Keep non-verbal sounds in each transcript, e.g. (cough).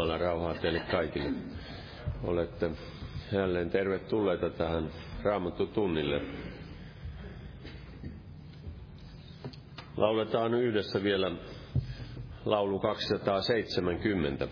Jumalan rauhaa teille kaikille. Olette jälleen tervetulleita tähän Raamattu tunnille. Lauletaan yhdessä vielä laulu 270.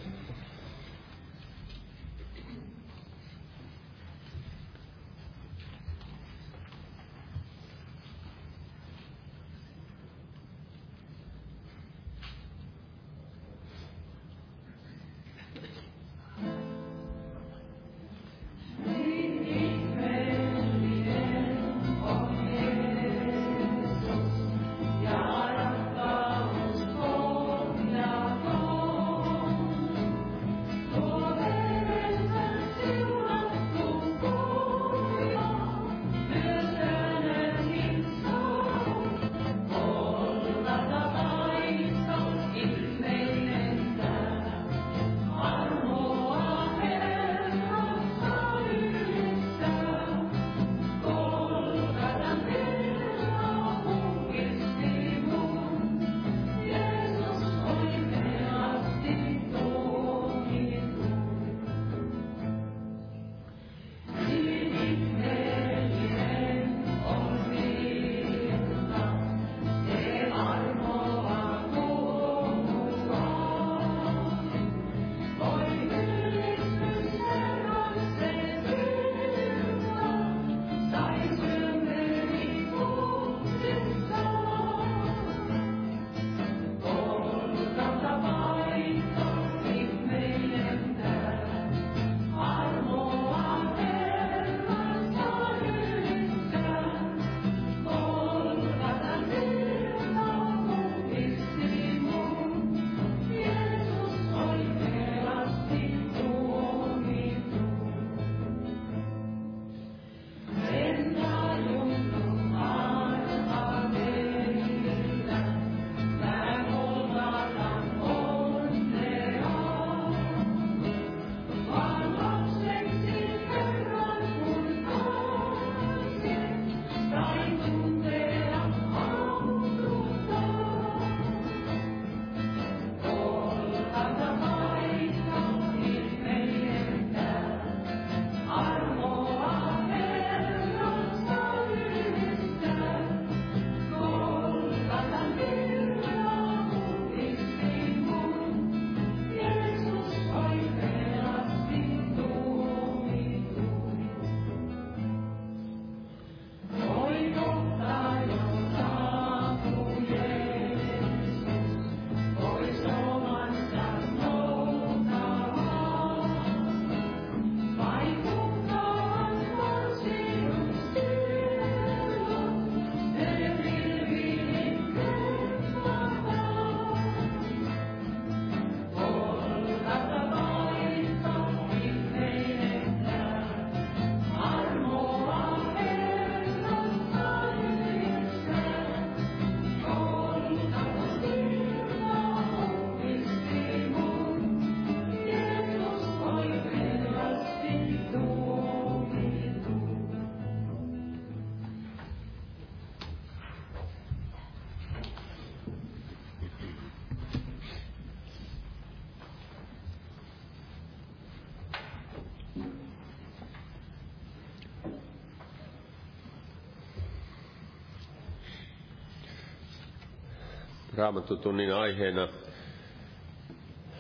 Raamattutunnin aiheena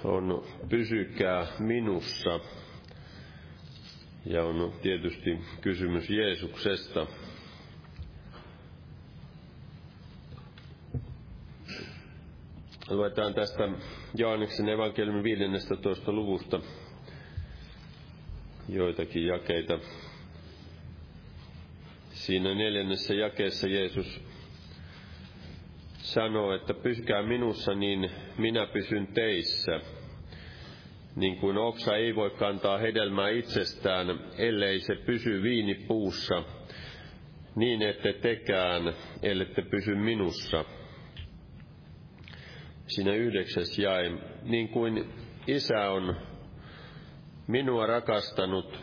on Pysykää minussa. Ja on tietysti kysymys Jeesuksesta. Luetaan tästä Johanneksen evankeliumin 15. luvusta joitakin jakeita. Siinä neljännessä jakeessa Jeesus sanoo, että pysykää minussa, niin minä pysyn teissä. Niin kuin oksa ei voi kantaa hedelmää itsestään, ellei se pysy viinipuussa, niin ette tekään, ellette pysy minussa. Siinä yhdeksäs jae, niin kuin isä on minua rakastanut,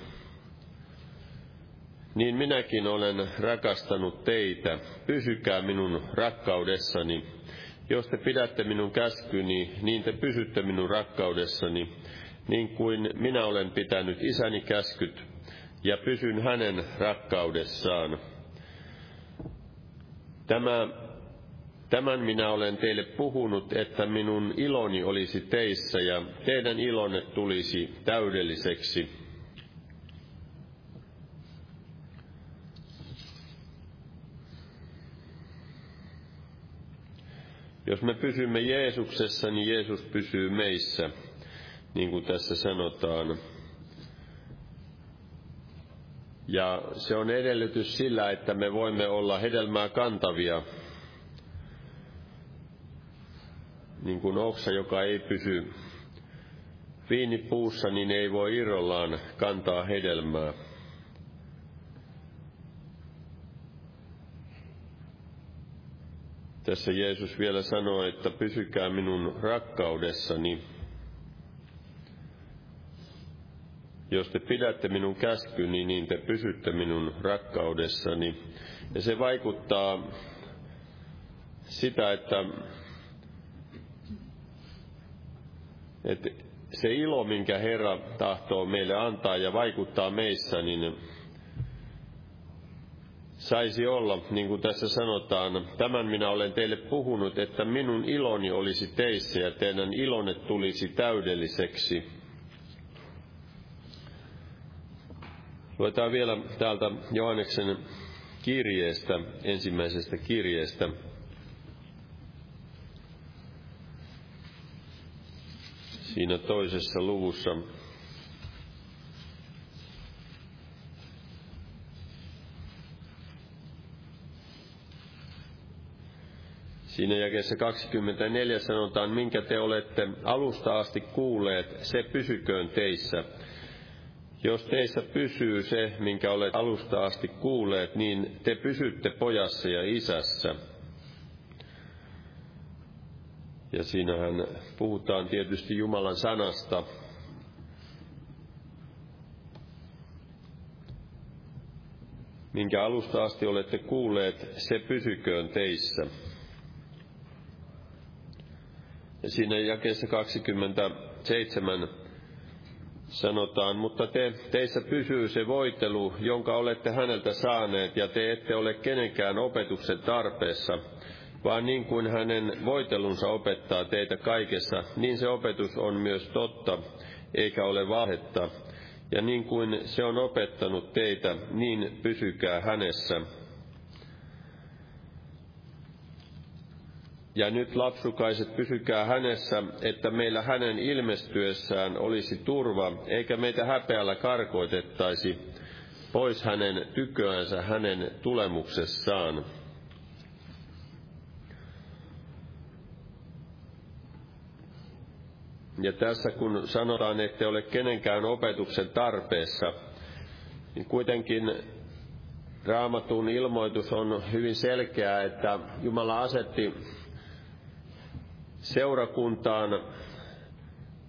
niin minäkin olen rakastanut teitä. Pysykää minun rakkaudessani. Jos te pidätte minun käskyni, niin te pysytte minun rakkaudessani, niin kuin minä olen pitänyt isäni käskyt ja pysyn hänen rakkaudessaan. Tämä, tämän minä olen teille puhunut, että minun iloni olisi teissä ja teidän ilonne tulisi täydelliseksi. Jos me pysymme Jeesuksessa, niin Jeesus pysyy meissä, niin kuin tässä sanotaan. Ja se on edellytys sillä, että me voimme olla hedelmää kantavia, niin kuin oksa, joka ei pysy viinipuussa, niin ei voi irrollaan kantaa hedelmää. Tässä Jeesus vielä sanoo, että pysykää minun rakkaudessani. Jos te pidätte minun käskyni, niin te pysytte minun rakkaudessani. Ja se vaikuttaa sitä, että, että se ilo, minkä Herra tahtoo meille antaa ja vaikuttaa meissä, niin saisi olla, niin kuin tässä sanotaan, tämän minä olen teille puhunut, että minun iloni olisi teissä ja teidän ilonne tulisi täydelliseksi. Luetaan vielä täältä Johanneksen kirjeestä, ensimmäisestä kirjeestä. Siinä toisessa luvussa Siinä jakeessa 24 sanotaan, minkä te olette alusta asti kuulleet, se pysyköön teissä. Jos teissä pysyy se, minkä olet alusta asti kuulleet, niin te pysytte pojassa ja isässä. Ja siinähän puhutaan tietysti Jumalan sanasta. Minkä alusta asti olette kuulleet, se pysyköön teissä. Siinä jakeessa 27 sanotaan, mutta te, teissä pysyy se voitelu, jonka olette häneltä saaneet, ja te ette ole kenenkään opetuksen tarpeessa, vaan niin kuin hänen voitelunsa opettaa teitä kaikessa, niin se opetus on myös totta, eikä ole valhetta. Ja niin kuin se on opettanut teitä, niin pysykää hänessä. Ja nyt lapsukaiset pysykää hänessä, että meillä hänen ilmestyessään olisi turva, eikä meitä häpeällä karkoitettaisi pois hänen tyköänsä hänen tulemuksessaan. Ja tässä kun sanotaan, että ole kenenkään opetuksen tarpeessa, niin kuitenkin raamatun ilmoitus on hyvin selkeä, että Jumala asetti seurakuntaan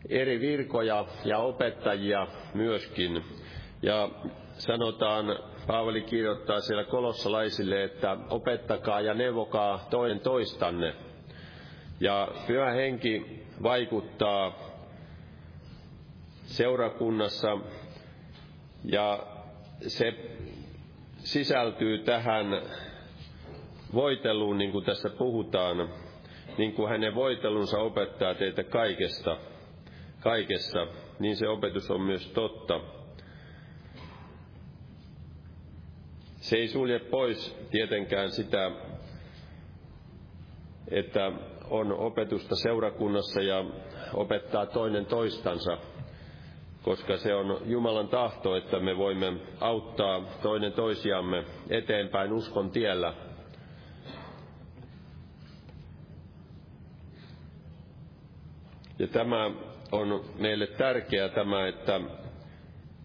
eri virkoja ja opettajia myöskin. Ja sanotaan, Paavali kirjoittaa siellä kolossalaisille, että opettakaa ja neuvokaa toinen toistanne. Ja pyhä henki vaikuttaa seurakunnassa ja se sisältyy tähän voiteluun, niin kuin tässä puhutaan, niin kuin hänen voitelunsa opettaa teitä kaikesta, kaikessa, niin se opetus on myös totta. Se ei sulje pois tietenkään sitä, että on opetusta seurakunnassa ja opettaa toinen toistansa, koska se on Jumalan tahto, että me voimme auttaa toinen toisiamme eteenpäin uskon tiellä – Ja tämä on meille tärkeää tämä, että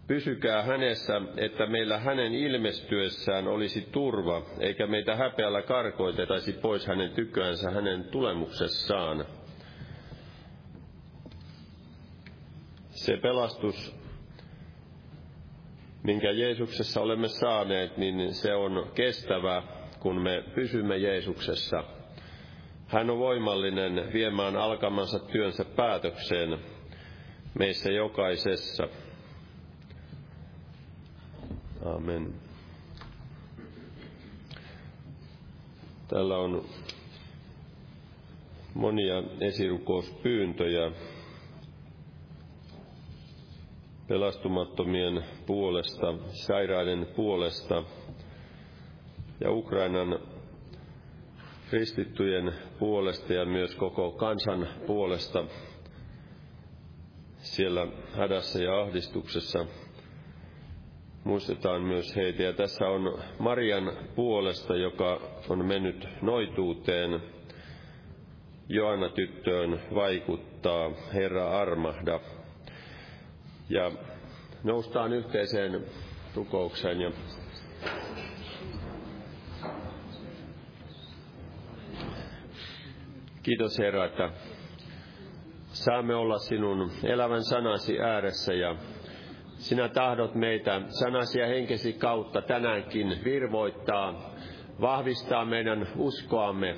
pysykää hänessä, että meillä hänen ilmestyessään olisi turva, eikä meitä häpeällä karkoitetaisi pois hänen tyköänsä hänen tulemuksessaan. Se pelastus, minkä Jeesuksessa olemme saaneet, niin se on kestävä, kun me pysymme Jeesuksessa – hän on voimallinen viemään alkamansa työnsä päätökseen. meissä jokaisessa. Amen. Täällä on monia esirukouspyyntöjä pelastumattomien puolesta, sairaiden puolesta ja Ukrainan kristittyjen puolesta ja myös koko kansan puolesta siellä hädässä ja ahdistuksessa. Muistetaan myös heitä. Ja tässä on Marian puolesta, joka on mennyt noituuteen. Joanna tyttöön vaikuttaa Herra armahda. Ja noustaan yhteiseen rukoukseen ja Kiitos Herra, että saamme olla sinun elävän sanasi ääressä ja sinä tahdot meitä sanasi ja henkesi kautta tänäänkin virvoittaa, vahvistaa meidän uskoamme.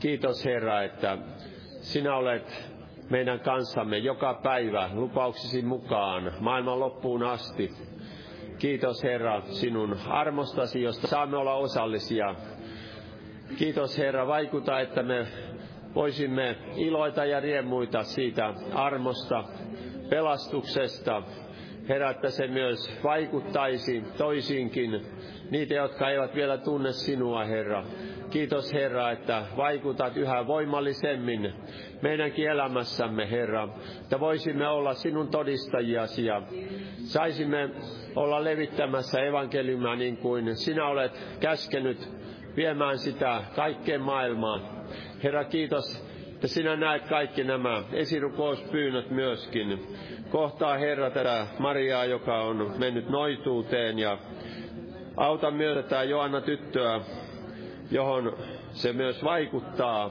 Kiitos Herra, että sinä olet meidän kanssamme joka päivä lupauksisi mukaan maailman loppuun asti. Kiitos Herra sinun armostasi, josta saamme olla osallisia. Kiitos Herra, vaikuta, että me voisimme iloita ja riemuita siitä armosta, pelastuksesta. Herra, että se myös vaikuttaisi toisiinkin, niitä, jotka eivät vielä tunne sinua, Herra. Kiitos Herra, että vaikutat yhä voimallisemmin meidänkin elämässämme, Herra, että voisimme olla sinun todistajiasi ja saisimme olla levittämässä evankeliumia niin kuin sinä olet käskenyt viemään sitä kaikkeen maailmaan. Herra, kiitos, että sinä näet kaikki nämä esirukouspyynnöt myöskin. Kohtaa Herra tätä Mariaa, joka on mennyt noituuteen ja auta myös tätä Joanna tyttöä, johon se myös vaikuttaa.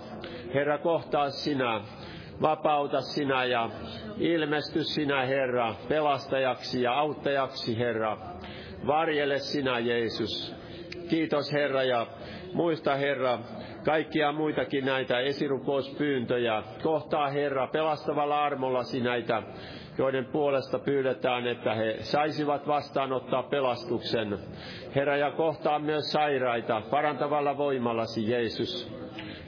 Herra, kohtaa sinä, vapauta sinä ja ilmesty sinä, Herra, pelastajaksi ja auttajaksi, Herra. Varjele sinä, Jeesus. Kiitos, Herra, ja muista, Herra, kaikkia muitakin näitä esirukouspyyntöjä. Kohtaa Herra pelastavalla armollasi näitä, joiden puolesta pyydetään, että he saisivat vastaanottaa pelastuksen. Herra, ja kohtaa myös sairaita parantavalla voimallasi, Jeesus.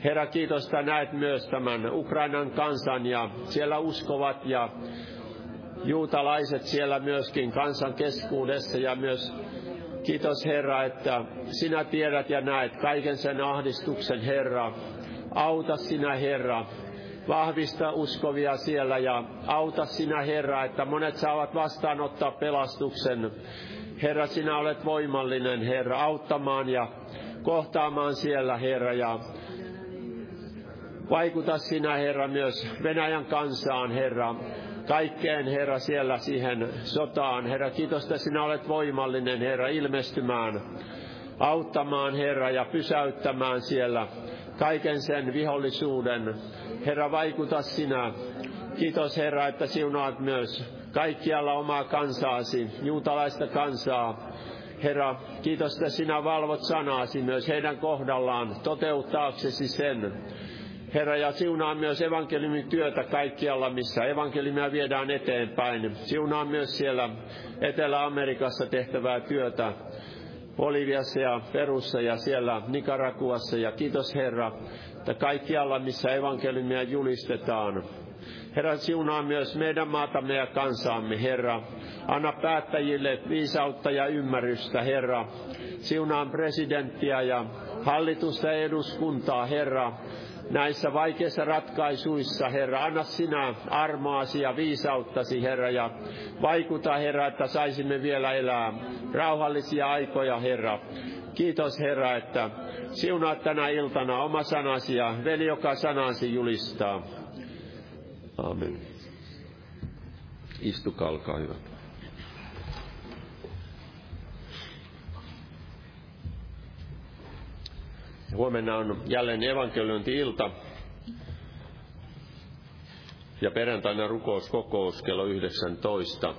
Herra, kiitos, että näet myös tämän Ukrainan kansan ja siellä uskovat ja juutalaiset siellä myöskin kansan keskuudessa ja myös Kiitos Herra, että sinä tiedät ja näet kaiken sen ahdistuksen, Herra. Auta sinä, Herra. Vahvista uskovia siellä ja auta sinä, Herra, että monet saavat vastaanottaa pelastuksen. Herra, sinä olet voimallinen, Herra, auttamaan ja kohtaamaan siellä, Herra, ja vaikuta sinä, Herra, myös Venäjän kansaan, Herra kaikkeen, Herra, siellä siihen sotaan. Herra, kiitos, että sinä olet voimallinen, Herra, ilmestymään, auttamaan, Herra, ja pysäyttämään siellä kaiken sen vihollisuuden. Herra, vaikuta sinä. Kiitos, Herra, että siunaat myös kaikkialla omaa kansaasi, juutalaista kansaa. Herra, kiitos, että sinä valvot sanaasi myös heidän kohdallaan toteuttaaksesi sen. Herra, ja siunaa myös evankeliumin työtä kaikkialla, missä evankeliumia viedään eteenpäin. Siunaa myös siellä Etelä-Amerikassa tehtävää työtä, Boliviassa ja Perussa ja siellä Nicaraguassa. Ja kiitos Herra, että kaikkialla, missä evankeliumia julistetaan. Herra, siunaa myös meidän maatamme ja kansaamme, Herra. Anna päättäjille viisautta ja ymmärrystä, Herra. Siunaan presidenttiä ja hallitusta ja eduskuntaa, Herra näissä vaikeissa ratkaisuissa, Herra. Anna sinä armoasi ja viisauttasi, Herra, ja vaikuta, Herra, että saisimme vielä elää rauhallisia aikoja, Herra. Kiitos, Herra, että siunaat tänä iltana oma sanasi ja veli, joka sanasi julistaa. Amen. Istukaa, olkaa hyvä. Huomenna on jälleen evankeliointi-ilta ja perjantaina rukouskokous kello 19.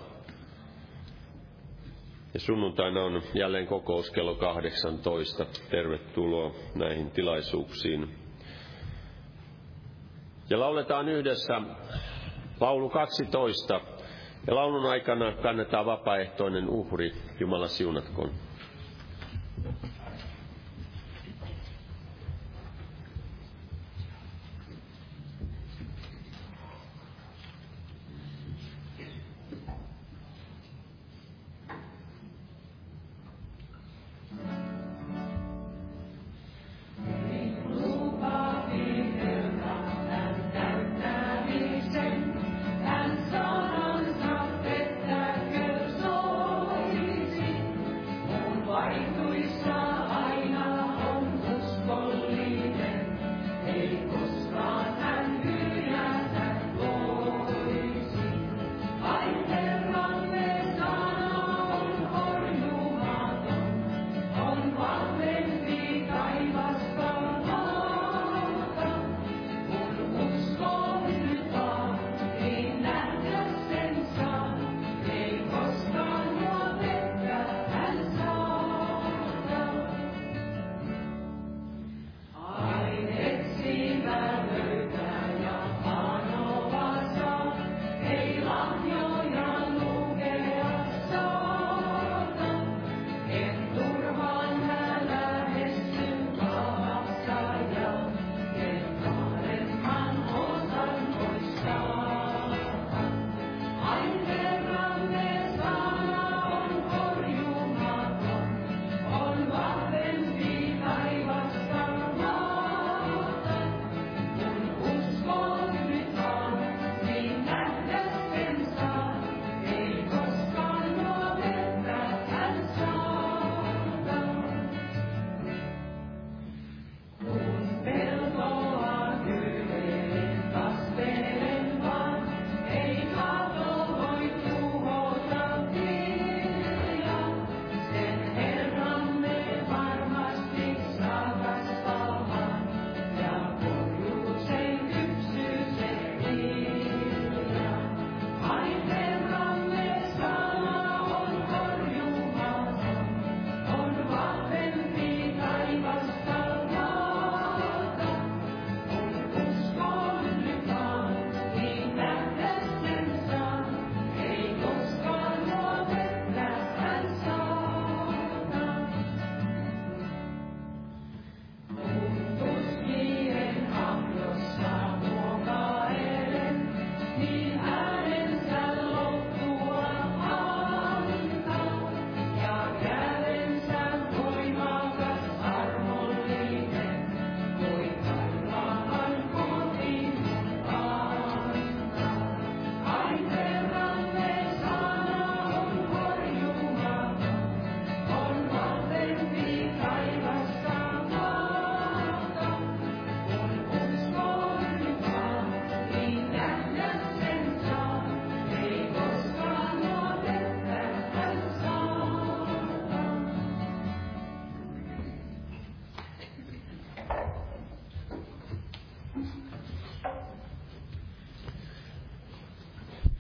Ja sunnuntaina on jälleen kokous kello 18. Tervetuloa näihin tilaisuuksiin. Ja lauletaan yhdessä Laulu 12. Ja laulun aikana kannetaan vapaaehtoinen uhri. Jumala siunatkoon.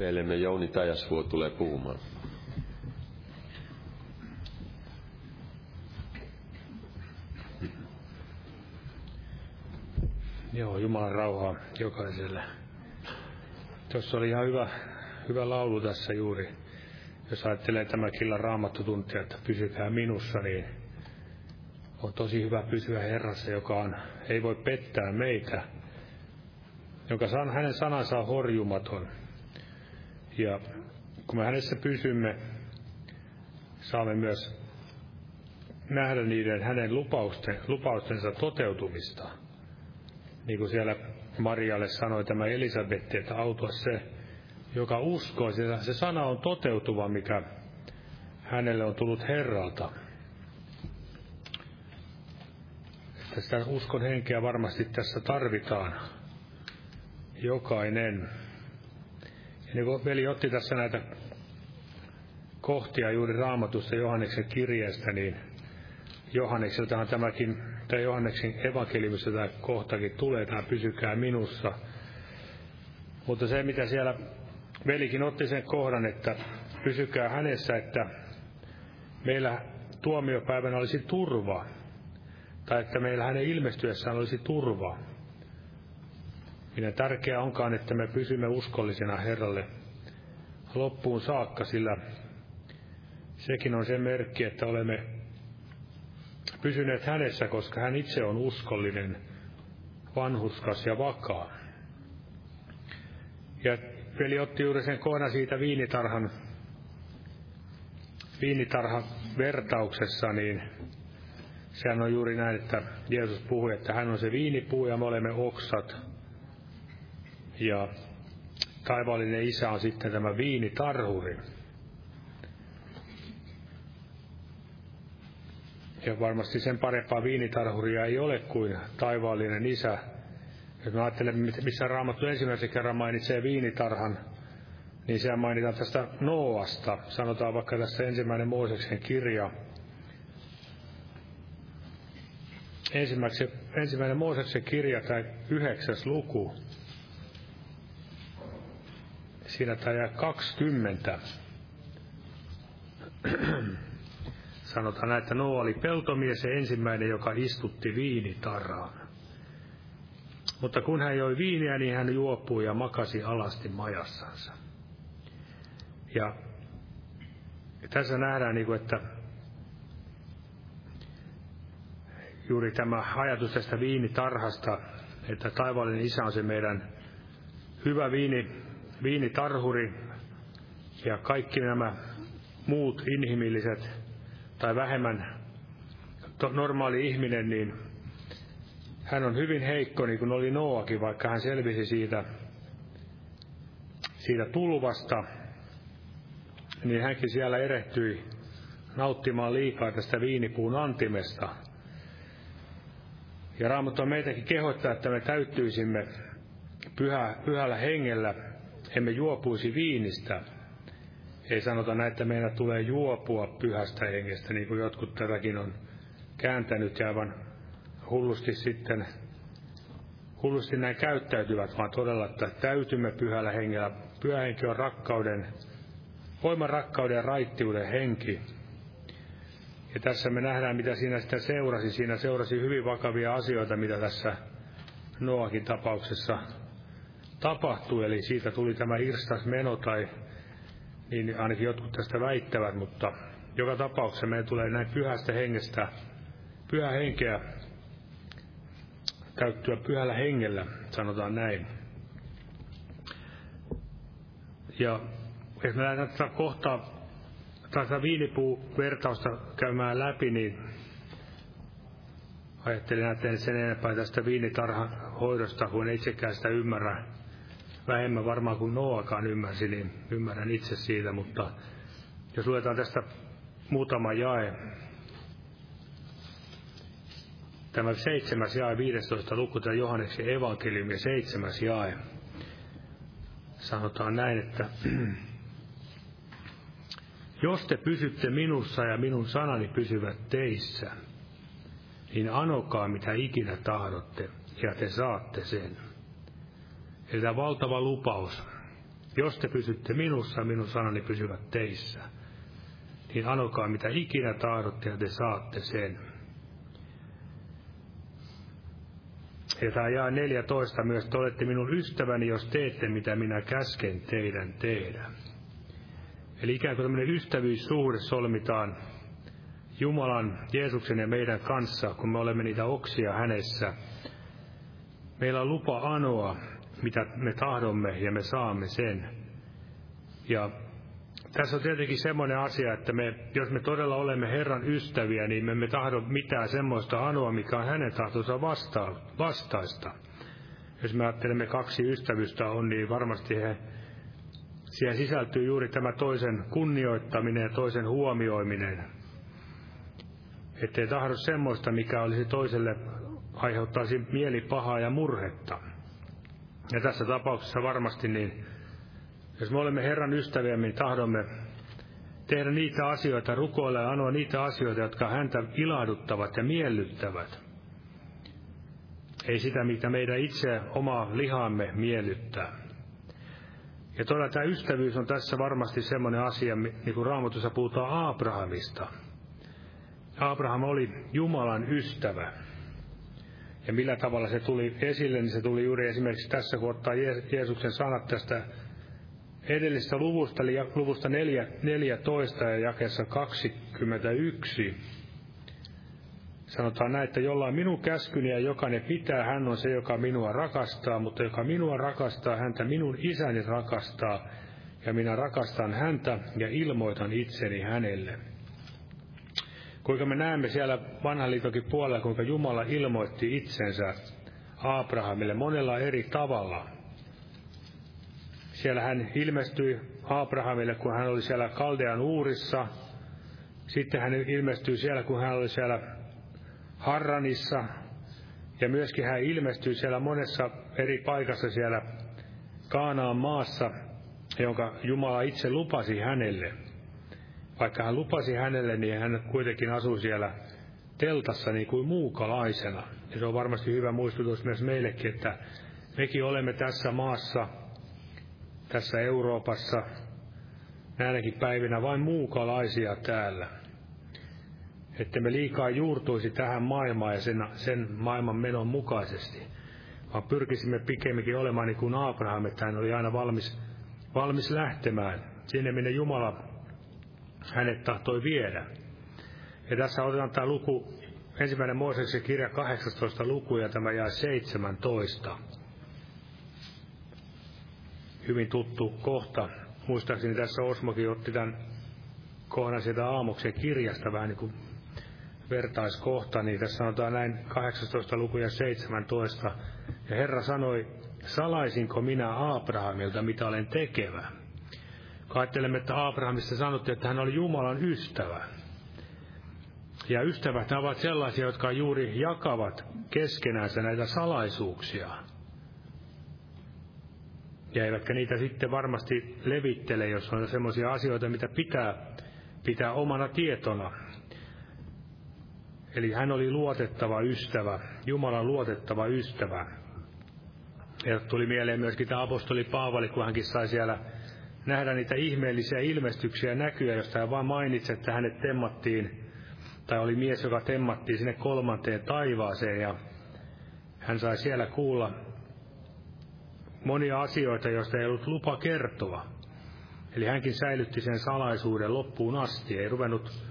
Veljemme Jouni Tajasvuo tulee puhumaan. Joo, Jumalan rauhaa jokaiselle. Tuossa oli ihan hyvä, hyvä laulu tässä juuri. Jos ajattelee tämä killan raamattotuntia, että pysykää minussa, niin on tosi hyvä pysyä Herrassa, joka on, ei voi pettää meitä, joka san, hänen sanansa on horjumaton. Ja kun me hänessä pysymme, saamme myös nähdä niiden hänen lupausten, lupaustensa toteutumista. Niin kuin siellä Marialle sanoi tämä Elisabetti, että autua se, joka uskoo, sillä se sana on toteutuva, mikä hänelle on tullut Herralta. Että sitä uskon henkeä varmasti tässä tarvitaan. Jokainen. Niin kuin veli otti tässä näitä kohtia juuri raamatussa Johanneksen kirjeestä, niin Johannekseltahan tämäkin, tämä Johanneksen evankeliumissa tämä kohtakin tulee, tämä pysykää minussa. Mutta se, mitä siellä velikin otti sen kohdan, että pysykää hänessä, että meillä tuomiopäivänä olisi turva, tai että meillä hänen ilmestyessään olisi turva. Miten tärkeää onkaan, että me pysymme uskollisena Herralle loppuun saakka, sillä sekin on se merkki, että olemme pysyneet hänessä, koska hän itse on uskollinen, vanhuskas ja vakaa. Ja veli otti juuri sen kohdan siitä viinitarhan, viinitarhan vertauksessa, niin sehän on juuri näin, että Jeesus puhui, että hän on se viinipuu ja me olemme oksat. Ja taivaallinen isä on sitten tämä viinitarhuri. Ja varmasti sen parempaa viinitarhuria ei ole kuin taivaallinen isä. Jos me ajattelemme, missä Raamattu ensimmäisen kerran mainitsee viinitarhan, niin sehän mainitaan tästä Noasta. Sanotaan vaikka tässä ensimmäinen Mooseksen kirja. Ensimmäinen Mooseksen kirja, tämä yhdeksäs luku. Siinä tämä 20 sanotaan näin, että Noa oli peltomies ja ensimmäinen, joka istutti viinitarhaan. Mutta kun hän joi viiniä, niin hän juopui ja makasi alasti majassansa. Ja tässä nähdään, niin että juuri tämä ajatus tästä viinitarhasta, että taivaallinen isä on se meidän hyvä viini, viinitarhuri ja kaikki nämä muut inhimilliset tai vähemmän normaali ihminen, niin hän on hyvin heikko, niin kuin oli Noakin, vaikka hän selvisi siitä, siitä tulvasta, niin hänkin siellä erehtyi nauttimaan liikaa tästä viinipuun antimesta. Ja Raamattu on meitäkin kehottaa, että me täyttyisimme pyhä, pyhällä hengellä, emme juopuisi viinistä, ei sanota näin, että meillä tulee juopua pyhästä hengestä, niin kuin jotkut tätäkin on kääntänyt ja aivan hullusti sitten, hullusti näin käyttäytyvät, vaan todella, että täytymme pyhällä hengellä. Pyhä henki on rakkauden, voiman rakkauden ja raittiuden henki. Ja tässä me nähdään, mitä siinä sitten seurasi. Siinä seurasi hyvin vakavia asioita, mitä tässä Noakin tapauksessa tapahtui. Eli siitä tuli tämä irstas meno tai niin ainakin jotkut tästä väittävät, mutta joka tapauksessa meidän tulee näin pyhästä hengestä, pyhä henkeä täyttyä pyhällä hengellä, sanotaan näin. Ja jos me lähdetään tätä kohtaa, tätä viinipuu-vertausta käymään läpi, niin ajattelin, että en sen enempää tästä viinitarhan hoidosta, kun itsekään sitä ymmärrä vähemmän varmaan kuin Noakaan ymmärsi, niin ymmärrän itse siitä, mutta jos luetaan tästä muutama jae, tämä seitsemäs jae, 15 luku, tämä Johanneksen evankeliumi, seitsemäs jae, sanotaan näin, että (clears throat) jos te pysytte minussa ja minun sanani pysyvät teissä, niin anokaa mitä ikinä tahdotte, ja te saatte sen. Eli tämä valtava lupaus, jos te pysytte minussa, minun sanani pysyvät teissä, niin anokaa mitä ikinä tahdotte ja te saatte sen. Ja tämä jää 14 myös, te olette minun ystäväni, jos teette mitä minä käsken teidän tehdä. Eli ikään kuin tämmöinen ystävyyssuhde solmitaan Jumalan, Jeesuksen ja meidän kanssa, kun me olemme niitä oksia hänessä. Meillä on lupa anoa mitä me tahdomme ja me saamme sen. Ja tässä on tietenkin semmoinen asia, että me, jos me todella olemme Herran ystäviä, niin me emme tahdo mitään semmoista anoa, mikä on hänen tahtonsa vasta- vastaista. Jos me ajattelemme kaksi ystävystä on, niin varmasti he, siihen sisältyy juuri tämä toisen kunnioittaminen ja toisen huomioiminen. Ettei tahdo semmoista, mikä olisi toiselle aiheuttaisi mielipahaa ja murhetta. Ja tässä tapauksessa varmasti niin, jos me olemme Herran ystäviä, niin tahdomme tehdä niitä asioita, rukoilla ja anoa niitä asioita, jotka häntä ilahduttavat ja miellyttävät. Ei sitä, mitä meidän itse oma lihaamme miellyttää. Ja todella tämä ystävyys on tässä varmasti semmoinen asia, niin kuin Raamatussa puhutaan Abrahamista. Abraham oli Jumalan ystävä. Ja millä tavalla se tuli esille, niin se tuli juuri esimerkiksi tässä, kun ottaa Jeesuksen sanat tästä edellisestä luvusta, eli luvusta 14 ja jakeessa 21. Sanotaan näin, että jolla on minun käskyni ja jokainen pitää, hän on se, joka minua rakastaa, mutta joka minua rakastaa, häntä minun isäni rakastaa, ja minä rakastan häntä ja ilmoitan itseni hänelle. Kuinka me näemme siellä vanhan liitokin puolella, kuinka Jumala ilmoitti itsensä Abrahamille monella eri tavalla. Siellä hän ilmestyi Abrahamille, kun hän oli siellä Kaldean uurissa. Sitten hän ilmestyi siellä, kun hän oli siellä Harranissa. Ja myöskin hän ilmestyi siellä monessa eri paikassa siellä Kaanaan maassa, jonka Jumala itse lupasi hänelle. Vaikka hän lupasi hänelle, niin hän kuitenkin asui siellä teltassa niin kuin muukalaisena. Ja se on varmasti hyvä muistutus myös meillekin, että mekin olemme tässä maassa, tässä Euroopassa, näinäkin päivinä vain muukalaisia täällä. Että me liikaa juurtuisi tähän maailmaan ja sen, sen maailman menon mukaisesti, vaan pyrkisimme pikemminkin olemaan niin kuin Abraham, että hän oli aina valmis, valmis lähtemään sinne, minne Jumala hänet tahtoi viedä. Ja tässä otetaan tämä luku, ensimmäinen Mooseksen kirja 18 luku ja tämä jää 17. Hyvin tuttu kohta. Muistaakseni tässä Osmokin otti tämän kohdan sieltä aamuksen kirjasta vähän niin kuin vertaiskohta, niin tässä sanotaan näin 18 luku ja 17. Ja Herra sanoi, salaisinko minä Abrahamilta, mitä olen tekevä? Ajattelemme, että Abrahamista sanottiin, että hän oli Jumalan ystävä. Ja ystävät ovat sellaisia, jotka juuri jakavat keskenänsä näitä salaisuuksia. Ja eivätkä niitä sitten varmasti levittele, jos on sellaisia asioita, mitä pitää pitää omana tietona. Eli hän oli luotettava ystävä, Jumalan luotettava ystävä. Ja tuli mieleen myöskin tämä apostoli Paavali, kun hänkin sai siellä nähdä niitä ihmeellisiä ilmestyksiä ja näkyjä, josta hän vaan mainitsi, että hänet temmattiin, tai oli mies, joka temmattiin sinne kolmanteen taivaaseen, ja hän sai siellä kuulla monia asioita, joista ei ollut lupa kertoa. Eli hänkin säilytti sen salaisuuden loppuun asti, ei ruvennut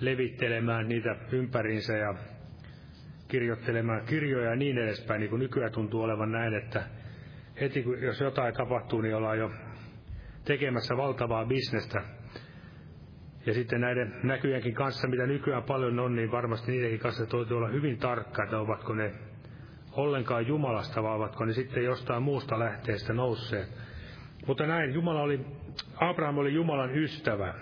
levittelemään niitä ympäriinsä ja kirjoittelemaan kirjoja ja niin edespäin, niin kuin nykyään tuntuu olevan näin, että heti kun jos jotain tapahtuu, niin ollaan jo tekemässä valtavaa bisnestä. Ja sitten näiden näkyjenkin kanssa, mitä nykyään paljon on, niin varmasti niidenkin kanssa täytyy olla hyvin tarkka, että ovatko ne ollenkaan Jumalasta, vai ovatko ne sitten jostain muusta lähteestä nousseet. Mutta näin, Jumala oli, Abraham oli Jumalan ystävä.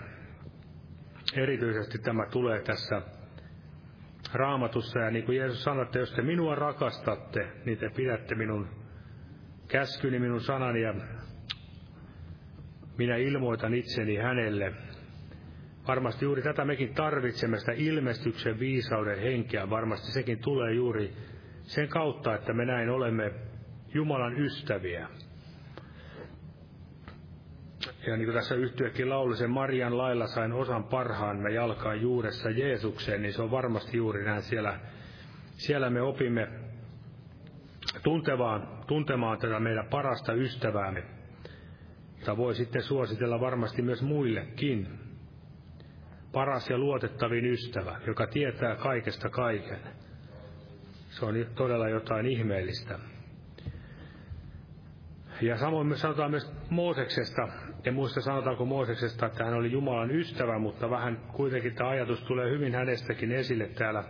Erityisesti tämä tulee tässä raamatussa, ja niin kuin Jeesus sanoi, että jos te minua rakastatte, niin te pidätte minun käskyni, minun sanani, ja minä ilmoitan itseni hänelle. Varmasti juuri tätä mekin tarvitsemme, sitä ilmestyksen viisauden henkeä. Varmasti sekin tulee juuri sen kautta, että me näin olemme Jumalan ystäviä. Ja niin kuin tässä yhtyökin lauli, sen Marian lailla sain osan parhaamme jalkaan juuressa Jeesukseen, niin se on varmasti juuri näin siellä, siellä me opimme tuntemaan, tuntemaan tätä meidän parasta ystäväämme jota voi sitten suositella varmasti myös muillekin. Paras ja luotettavin ystävä, joka tietää kaikesta kaiken. Se on todella jotain ihmeellistä. Ja samoin myös sanotaan myös Mooseksesta, en muista sanotaanko Mooseksesta, että hän oli Jumalan ystävä, mutta vähän kuitenkin tämä ajatus tulee hyvin hänestäkin esille täällä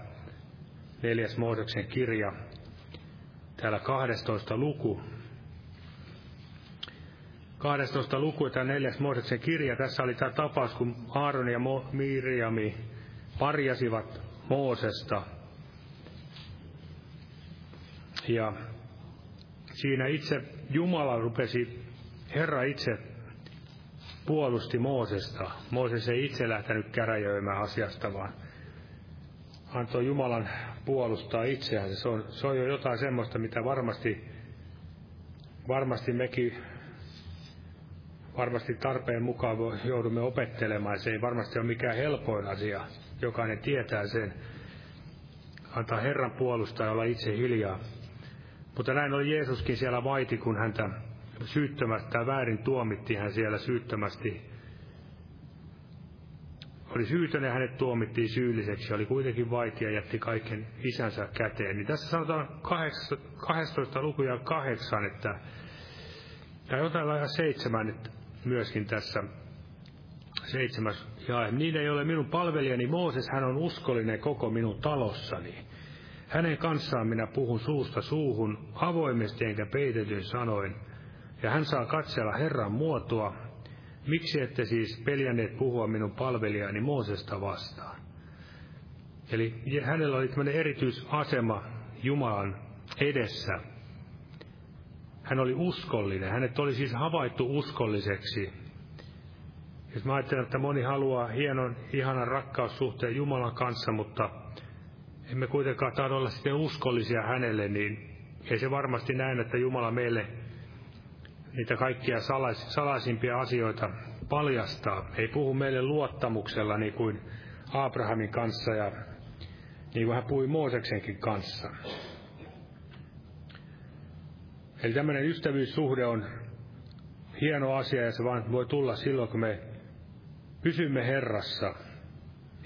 neljäs Mooseksen kirja, täällä 12 luku, 12 luku, tämä neljäs Mooseksen kirja. Tässä oli tämä tapaus, kun Aaron ja Mo- Miriami parjasivat Moosesta. Ja siinä itse Jumala rupesi, Herra itse puolusti Moosesta. Mooses ei itse lähtenyt käräjöimään asiasta, vaan antoi Jumalan puolustaa itseään. Se on, se on jo jotain semmoista, mitä varmasti, varmasti mekin varmasti tarpeen mukaan joudumme opettelemaan. Se ei varmasti ole mikään helpoin asia. Jokainen tietää sen. antaa Herran puolustaa ja olla itse hiljaa. Mutta näin oli Jeesuskin siellä vaiti, kun häntä syyttömästi tai väärin tuomittiin hän siellä syyttömästi. Oli syytön ja hänet tuomittiin syylliseksi, oli kuitenkin vaiti ja jätti kaiken isänsä käteen. Niin tässä sanotaan 12 lukuja kahdeksan, että, tai jotain lailla seitsemän että myöskin tässä seitsemäs jae. Niin ei ole minun palvelijani Mooses, hän on uskollinen koko minun talossani. Hänen kanssaan minä puhun suusta suuhun, avoimesti enkä peitetyin sanoin, ja hän saa katsella Herran muotoa. Miksi ette siis peljänneet puhua minun palvelijani Moosesta vastaan? Eli hänellä oli tämmöinen erityisasema Jumalan edessä. Hän oli uskollinen. Hänet oli siis havaittu uskolliseksi. Jos mä ajattelen, että moni haluaa hienon, ihanan rakkaussuhteen Jumalan kanssa, mutta emme kuitenkaan tahdo olla sitten uskollisia hänelle, niin ei se varmasti näin, että Jumala meille niitä kaikkia salais, salaisimpia asioita paljastaa. Ei puhu meille luottamuksella niin kuin Abrahamin kanssa ja niin kuin hän puhui Mooseksenkin kanssa. Eli tämmöinen ystävyyssuhde on hieno asia ja se vaan voi tulla silloin, kun me pysymme Herrassa,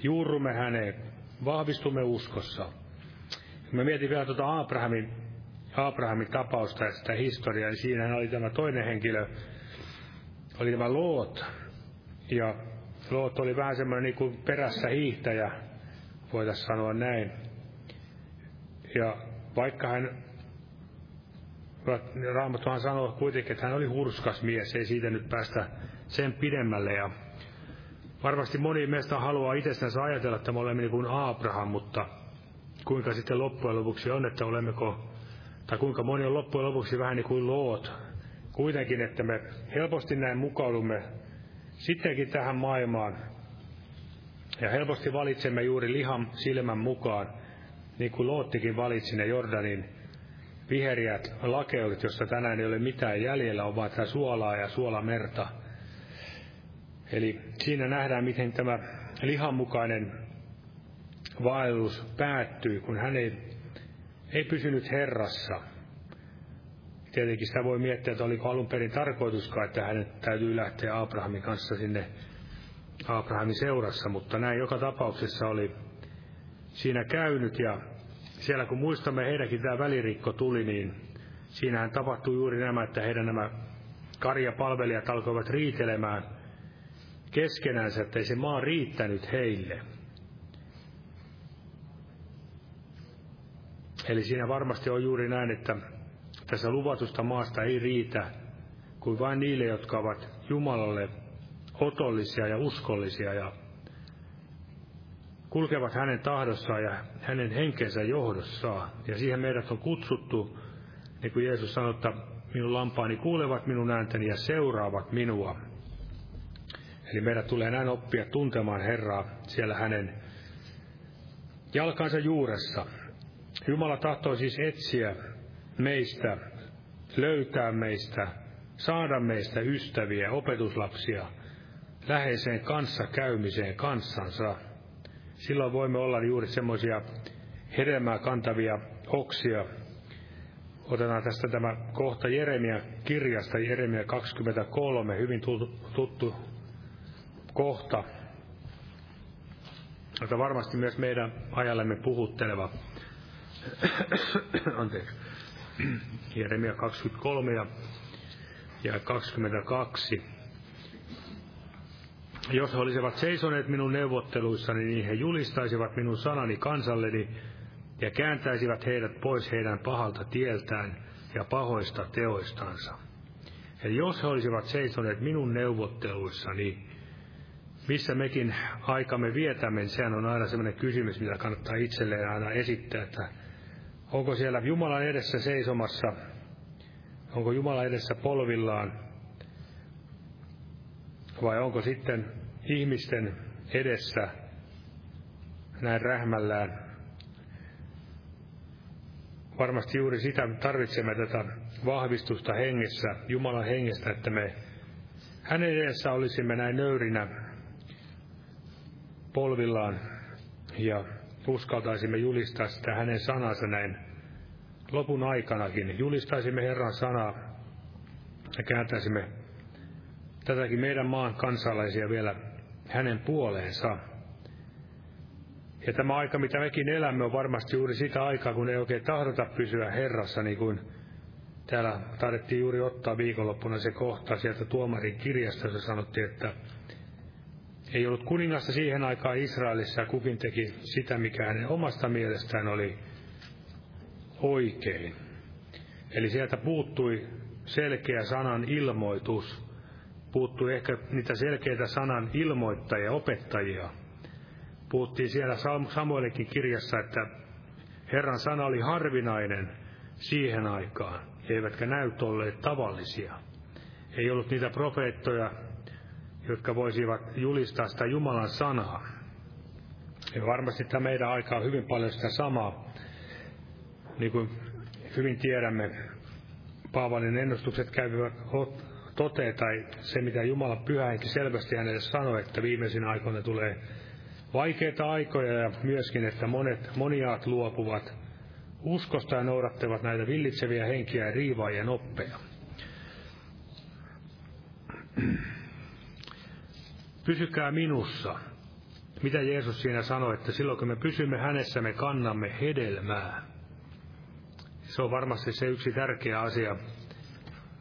juurumme häneen, vahvistumme uskossa. Mä mietin vielä tuota Abrahamin, Abrahamin tapausta ja sitä historiaa, niin siinähän oli tämä toinen henkilö, oli tämä Loot. Ja Loot oli vähän semmoinen niin kuin perässä hiihtäjä, voitaisiin sanoa näin. Ja vaikka hän, Raamattuhan sanoi kuitenkin, että hän oli hurskas mies, ei siitä nyt päästä sen pidemmälle. Ja Varmasti moni meistä haluaa itsestänsä ajatella, että me olemme niin kuin Abraham, mutta kuinka sitten loppujen lopuksi on, että olemmeko, tai kuinka moni on loppujen lopuksi vähän niin kuin Loot. Kuitenkin, että me helposti näin mukaudumme sittenkin tähän maailmaan, ja helposti valitsemme juuri lihan silmän mukaan, niin kuin Loottikin valitsi ne Jordanin viheriät lakeudet, jossa tänään ei ole mitään jäljellä, on vaan tämä suolaa ja suolamerta. Eli siinä nähdään, miten tämä lihanmukainen vaellus päättyy, kun hän ei, ei pysynyt Herrassa. Tietenkin sitä voi miettiä, että oliko alun perin tarkoituskaan, että hänen täytyy lähteä Abrahamin kanssa sinne Abrahamin seurassa, mutta näin joka tapauksessa oli siinä käynyt ja siellä kun muistamme heidänkin tämä välirikko tuli, niin siinähän tapahtui juuri nämä, että heidän nämä karjapalvelijat alkoivat riitelemään – keskenänsä, että ei se maa riittänyt heille. Eli siinä varmasti on juuri näin, että tässä luvatusta maasta ei riitä kuin vain niille, jotka ovat Jumalalle otollisia ja uskollisia ja kulkevat hänen tahdossaan ja hänen henkensä johdossaan. Ja siihen meidät on kutsuttu, niin kuin Jeesus sanoi, että minun lampaani kuulevat minun ääntäni ja seuraavat minua. Eli meidän tulee näin oppia tuntemaan Herraa siellä hänen jalkansa juuressa. Jumala tahtoo siis etsiä meistä, löytää meistä, saada meistä ystäviä, opetuslapsia, läheiseen kanssa käymiseen kanssansa. Silloin voimme olla juuri semmoisia hedelmää kantavia oksia. Otetaan tästä tämä kohta Jeremia kirjasta, Jeremia 23, hyvin tuttu kohta, jota varmasti myös meidän ajallemme puhutteleva. (coughs) Anteeksi. Jeremia 23 ja, ja 22. Jos he olisivat seisoneet minun neuvotteluissani, niin he julistaisivat minun sanani kansalleni ja kääntäisivät heidät pois heidän pahalta tieltään ja pahoista teoistansa. Eli jos he olisivat seisoneet minun neuvotteluissani, missä mekin aikamme vietämme, niin sehän on aina sellainen kysymys, mitä kannattaa itselleen aina esittää, että onko siellä Jumalan edessä seisomassa, onko Jumala edessä polvillaan, vai onko sitten ihmisten edessä näin rähmällään. Varmasti juuri sitä tarvitsemme tätä vahvistusta hengessä, Jumalan hengestä, että me hänen edessä olisimme näin nöyrinä polvillaan ja uskaltaisimme julistaa sitä hänen sanansa näin lopun aikanakin. Julistaisimme Herran sanaa ja kääntäisimme tätäkin meidän maan kansalaisia vielä hänen puoleensa. Ja tämä aika, mitä mekin elämme, on varmasti juuri sitä aikaa, kun ei oikein tahdota pysyä Herrassa, niin kuin täällä taidettiin juuri ottaa viikonloppuna se kohta sieltä tuomarin kirjasta, jossa sanottiin, että ei ollut kuningasta siihen aikaan Israelissa ja kukin teki sitä, mikä hänen omasta mielestään oli oikein. Eli sieltä puuttui selkeä sanan ilmoitus, puuttui ehkä niitä selkeitä sanan ilmoittajia, opettajia. Puhuttiin siellä Samuelikin kirjassa, että Herran sana oli harvinainen siihen aikaan, eivätkä näyt olleet tavallisia. Ei ollut niitä profeettoja, jotka voisivat julistaa sitä Jumalan sanaa. Ja varmasti tämä meidän aikaa on hyvin paljon sitä samaa. Niin kuin hyvin tiedämme, Paavalin ennustukset käyvät toteen, tai se mitä Jumala pyhähenki selvästi hänelle sanoi, että viimeisin aikoina tulee vaikeita aikoja ja myöskin, että monet, moniaat luopuvat uskosta ja noudattavat näitä villitseviä henkiä ja riivaajien oppeja. Pysykää minussa. Mitä Jeesus siinä sanoi, että silloin kun me pysymme hänessä, me kannamme hedelmää. Se on varmasti se yksi tärkeä asia,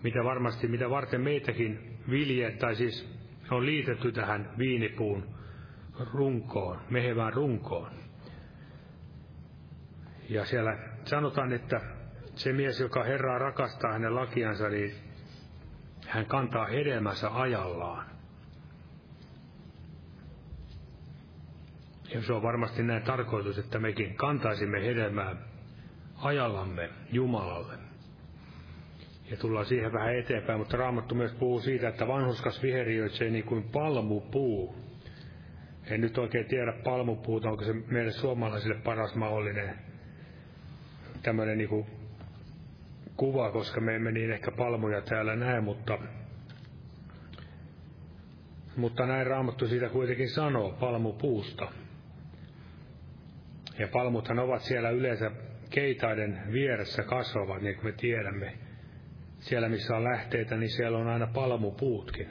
mitä varmasti, mitä varten meitäkin vilje, tai siis on liitetty tähän viinipuun runkoon, mehevään runkoon. Ja siellä sanotaan, että se mies, joka Herraa rakastaa hänen lakiansa, niin hän kantaa hedelmänsä ajallaan. Ja se on varmasti näin tarkoitus, että mekin kantaisimme hedelmää ajallamme Jumalalle. Ja tullaan siihen vähän eteenpäin, mutta Raamattu myös puhuu siitä, että vanhuskas viheriöitsee niin kuin palmupuu. En nyt oikein tiedä palmupuuta, onko se meille suomalaisille paras mahdollinen tämmöinen niin kuin kuva, koska me emme niin ehkä palmuja täällä näe, mutta, mutta näin Raamattu siitä kuitenkin sanoo palmupuusta. Ja palmuthan ovat siellä yleensä keitaiden vieressä kasvavat, niin kuin me tiedämme. Siellä, missä on lähteitä, niin siellä on aina palmupuutkin.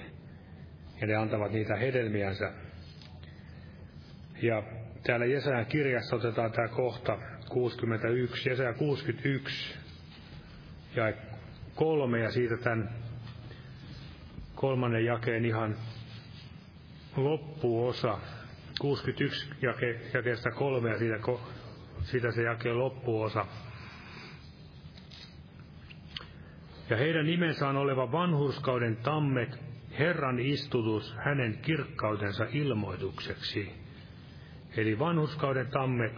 Ja ne antavat niitä hedelmiänsä. Ja täällä Jesajan kirjassa otetaan tämä kohta 61, Jesaja 61, ja kolme, ja siitä tämän kolmannen jakeen ihan loppuosa. 61 jake, jakeesta kolme ja siitä, siitä se jakeen loppuosa. Ja heidän nimensä on oleva vanhurskauden tammet, Herran istutus hänen kirkkautensa ilmoitukseksi. Eli vanhuskauden tammet,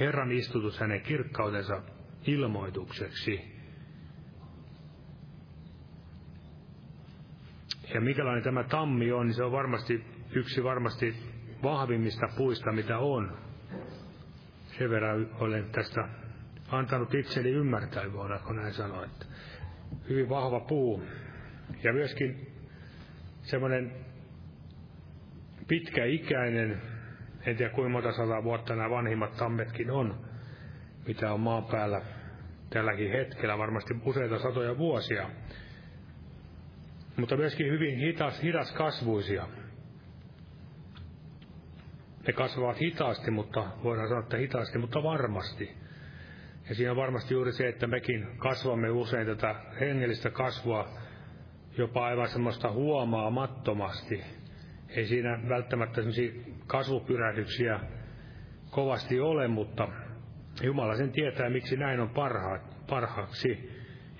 Herran istutus hänen kirkkautensa ilmoitukseksi. Ja mikälainen tämä tammi on, niin se on varmasti yksi varmasti vahvimmista puista, mitä on. Sen verran olen tästä antanut itseni ymmärtää, voidaanko näin sanoa, että hyvin vahva puu. Ja myöskin semmoinen pitkäikäinen, en tiedä kuinka monta sataa vuotta nämä vanhimmat tammetkin on, mitä on maan päällä tälläkin hetkellä, varmasti useita satoja vuosia. Mutta myöskin hyvin hitas, hidas kasvuisia. Ne kasvavat hitaasti, mutta voidaan sanoa, että hitaasti, mutta varmasti. Ja siinä on varmasti juuri se, että mekin kasvamme usein tätä hengellistä kasvua jopa aivan semmoista huomaamattomasti. Ei siinä välttämättä semmoisia kasvupyrähdyksiä kovasti ole, mutta Jumala sen tietää, miksi näin on parha, parhaaksi.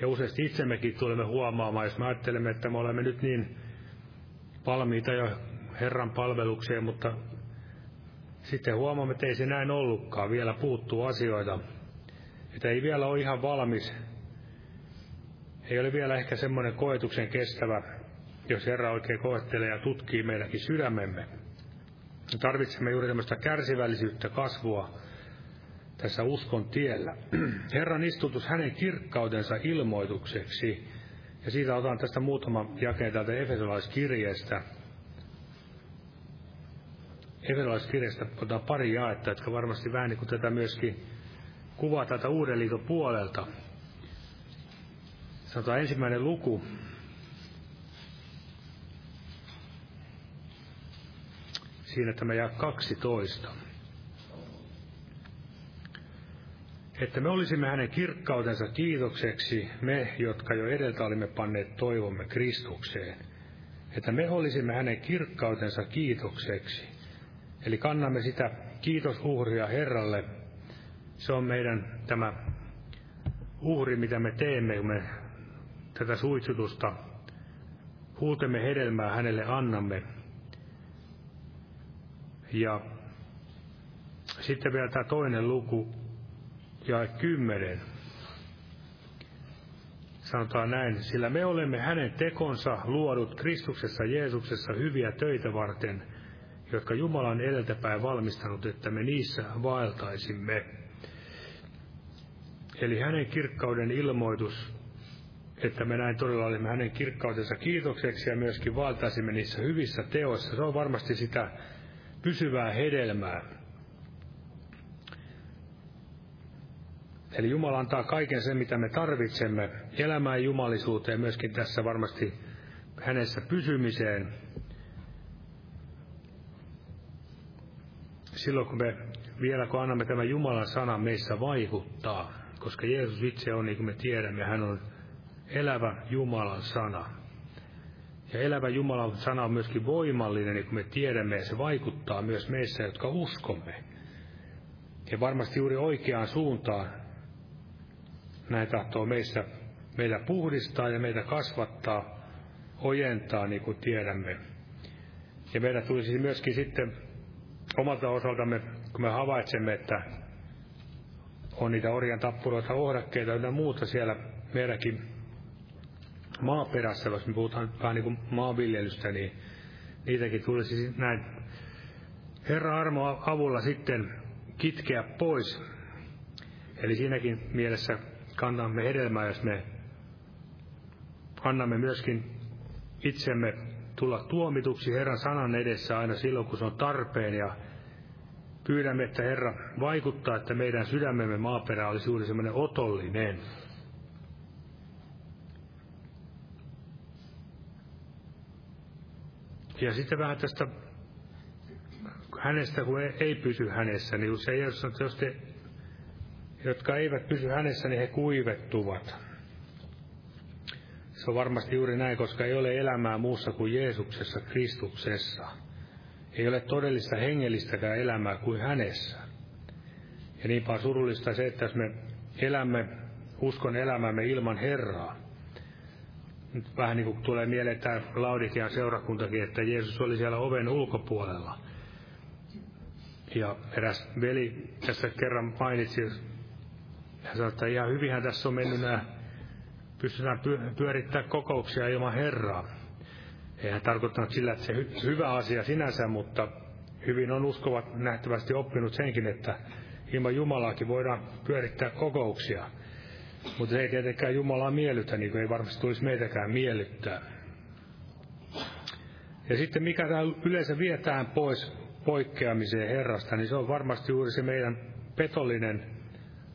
Ja useasti itsemmekin tulemme huomaamaan, jos me ajattelemme, että me olemme nyt niin valmiita jo Herran palvelukseen, mutta sitten huomaamme, että ei se näin ollutkaan. Vielä puuttuu asioita, että ei vielä ole ihan valmis. Ei ole vielä ehkä semmoinen koetuksen kestävä, jos Herra oikein koettelee ja tutkii meidänkin sydämemme. Me tarvitsemme juuri tämmöistä kärsivällisyyttä, kasvua tässä uskon tiellä. (clears throat) Herran istutus hänen kirkkautensa ilmoitukseksi. Ja siitä otan tästä muutama jakeen täältä Efesolaiskirjeestä. Everolaiskirjasta otan pari jaetta, jotka varmasti vähän niin kuin tätä myöskin kuvaa tätä Uuden liiton puolelta. Sanotaan ensimmäinen luku. Siinä tämä jää 12. Että me olisimme hänen kirkkautensa kiitokseksi, me, jotka jo edeltä olimme panneet toivomme Kristukseen. Että me olisimme hänen kirkkautensa kiitokseksi. Eli kannamme sitä kiitosuhria Herralle. Se on meidän tämä uhri, mitä me teemme, kun me tätä suitsutusta huutemme hedelmää hänelle annamme. Ja sitten vielä tämä toinen luku, ja kymmenen. Sanotaan näin, sillä me olemme hänen tekonsa luodut Kristuksessa Jeesuksessa hyviä töitä varten, jotka Jumala on edeltäpäin valmistanut, että me niissä vaeltaisimme. Eli hänen kirkkauden ilmoitus, että me näin todella olemme hänen kirkkautensa kiitokseksi ja myöskin vaeltaisimme niissä hyvissä teoissa. Se on varmasti sitä pysyvää hedelmää. Eli Jumala antaa kaiken sen, mitä me tarvitsemme elämään jumalisuuteen, myöskin tässä varmasti hänessä pysymiseen. Silloin kun me vielä kun annamme tämän Jumalan sanan meissä vaikuttaa, koska Jeesus itse on, niin kuin me tiedämme, hän on elävä Jumalan sana. Ja elävä Jumalan sana on myöskin voimallinen, niin kuin me tiedämme, ja se vaikuttaa myös meissä, jotka uskomme. Ja varmasti juuri oikeaan suuntaan näin tahtoo meissä, meitä puhdistaa ja meitä kasvattaa, ojentaa, niin kuin tiedämme. Ja meidän tulisi myöskin sitten omalta osaltamme, kun me havaitsemme, että on niitä orjan tappuroita, ohdakkeita ja muuta siellä meidänkin maaperässä, jos me puhutaan vähän niin kuin maanviljelystä, niin niitäkin tulisi näin Herra armo avulla sitten kitkeä pois. Eli siinäkin mielessä kannamme hedelmää, jos me annamme myöskin itsemme tulla tuomituksi Herran sanan edessä aina silloin, kun se on tarpeen ja pyydämme, että Herra vaikuttaa, että meidän sydämemme maaperä olisi juuri semmoinen otollinen. Ja sitten vähän tästä hänestä, kun ei pysy hänessä, niin se Jeesus sanoo, että jos te jotka eivät pysy hänessä, niin he kuivettuvat. Se on varmasti juuri näin, koska ei ole elämää muussa kuin Jeesuksessa, Kristuksessa. Ei ole todellista hengellistäkään elämää kuin hänessä. Ja niinpä on surullista se, että jos me elämme uskon elämämme ilman Herraa, nyt vähän niin kuin tulee mieleen tämä Laudikean seurakuntakin, että Jeesus oli siellä oven ulkopuolella. Ja eräs veli tässä kerran mainitsi hän sanoi, että ihan hyvinhän tässä on mennyt nämä, pystytään pyörittämään kokouksia ilman Herraa. Eihän tarkoittanut sillä, että se hy- hyvä asia sinänsä, mutta hyvin on uskovat nähtävästi oppinut senkin, että ilman Jumalaakin voidaan pyörittää kokouksia. Mutta se ei tietenkään Jumalaa miellytä, niin kuin ei varmasti tulisi meitäkään miellyttää. Ja sitten mikä tämä yleensä vietään pois poikkeamiseen Herrasta, niin se on varmasti juuri se meidän petollinen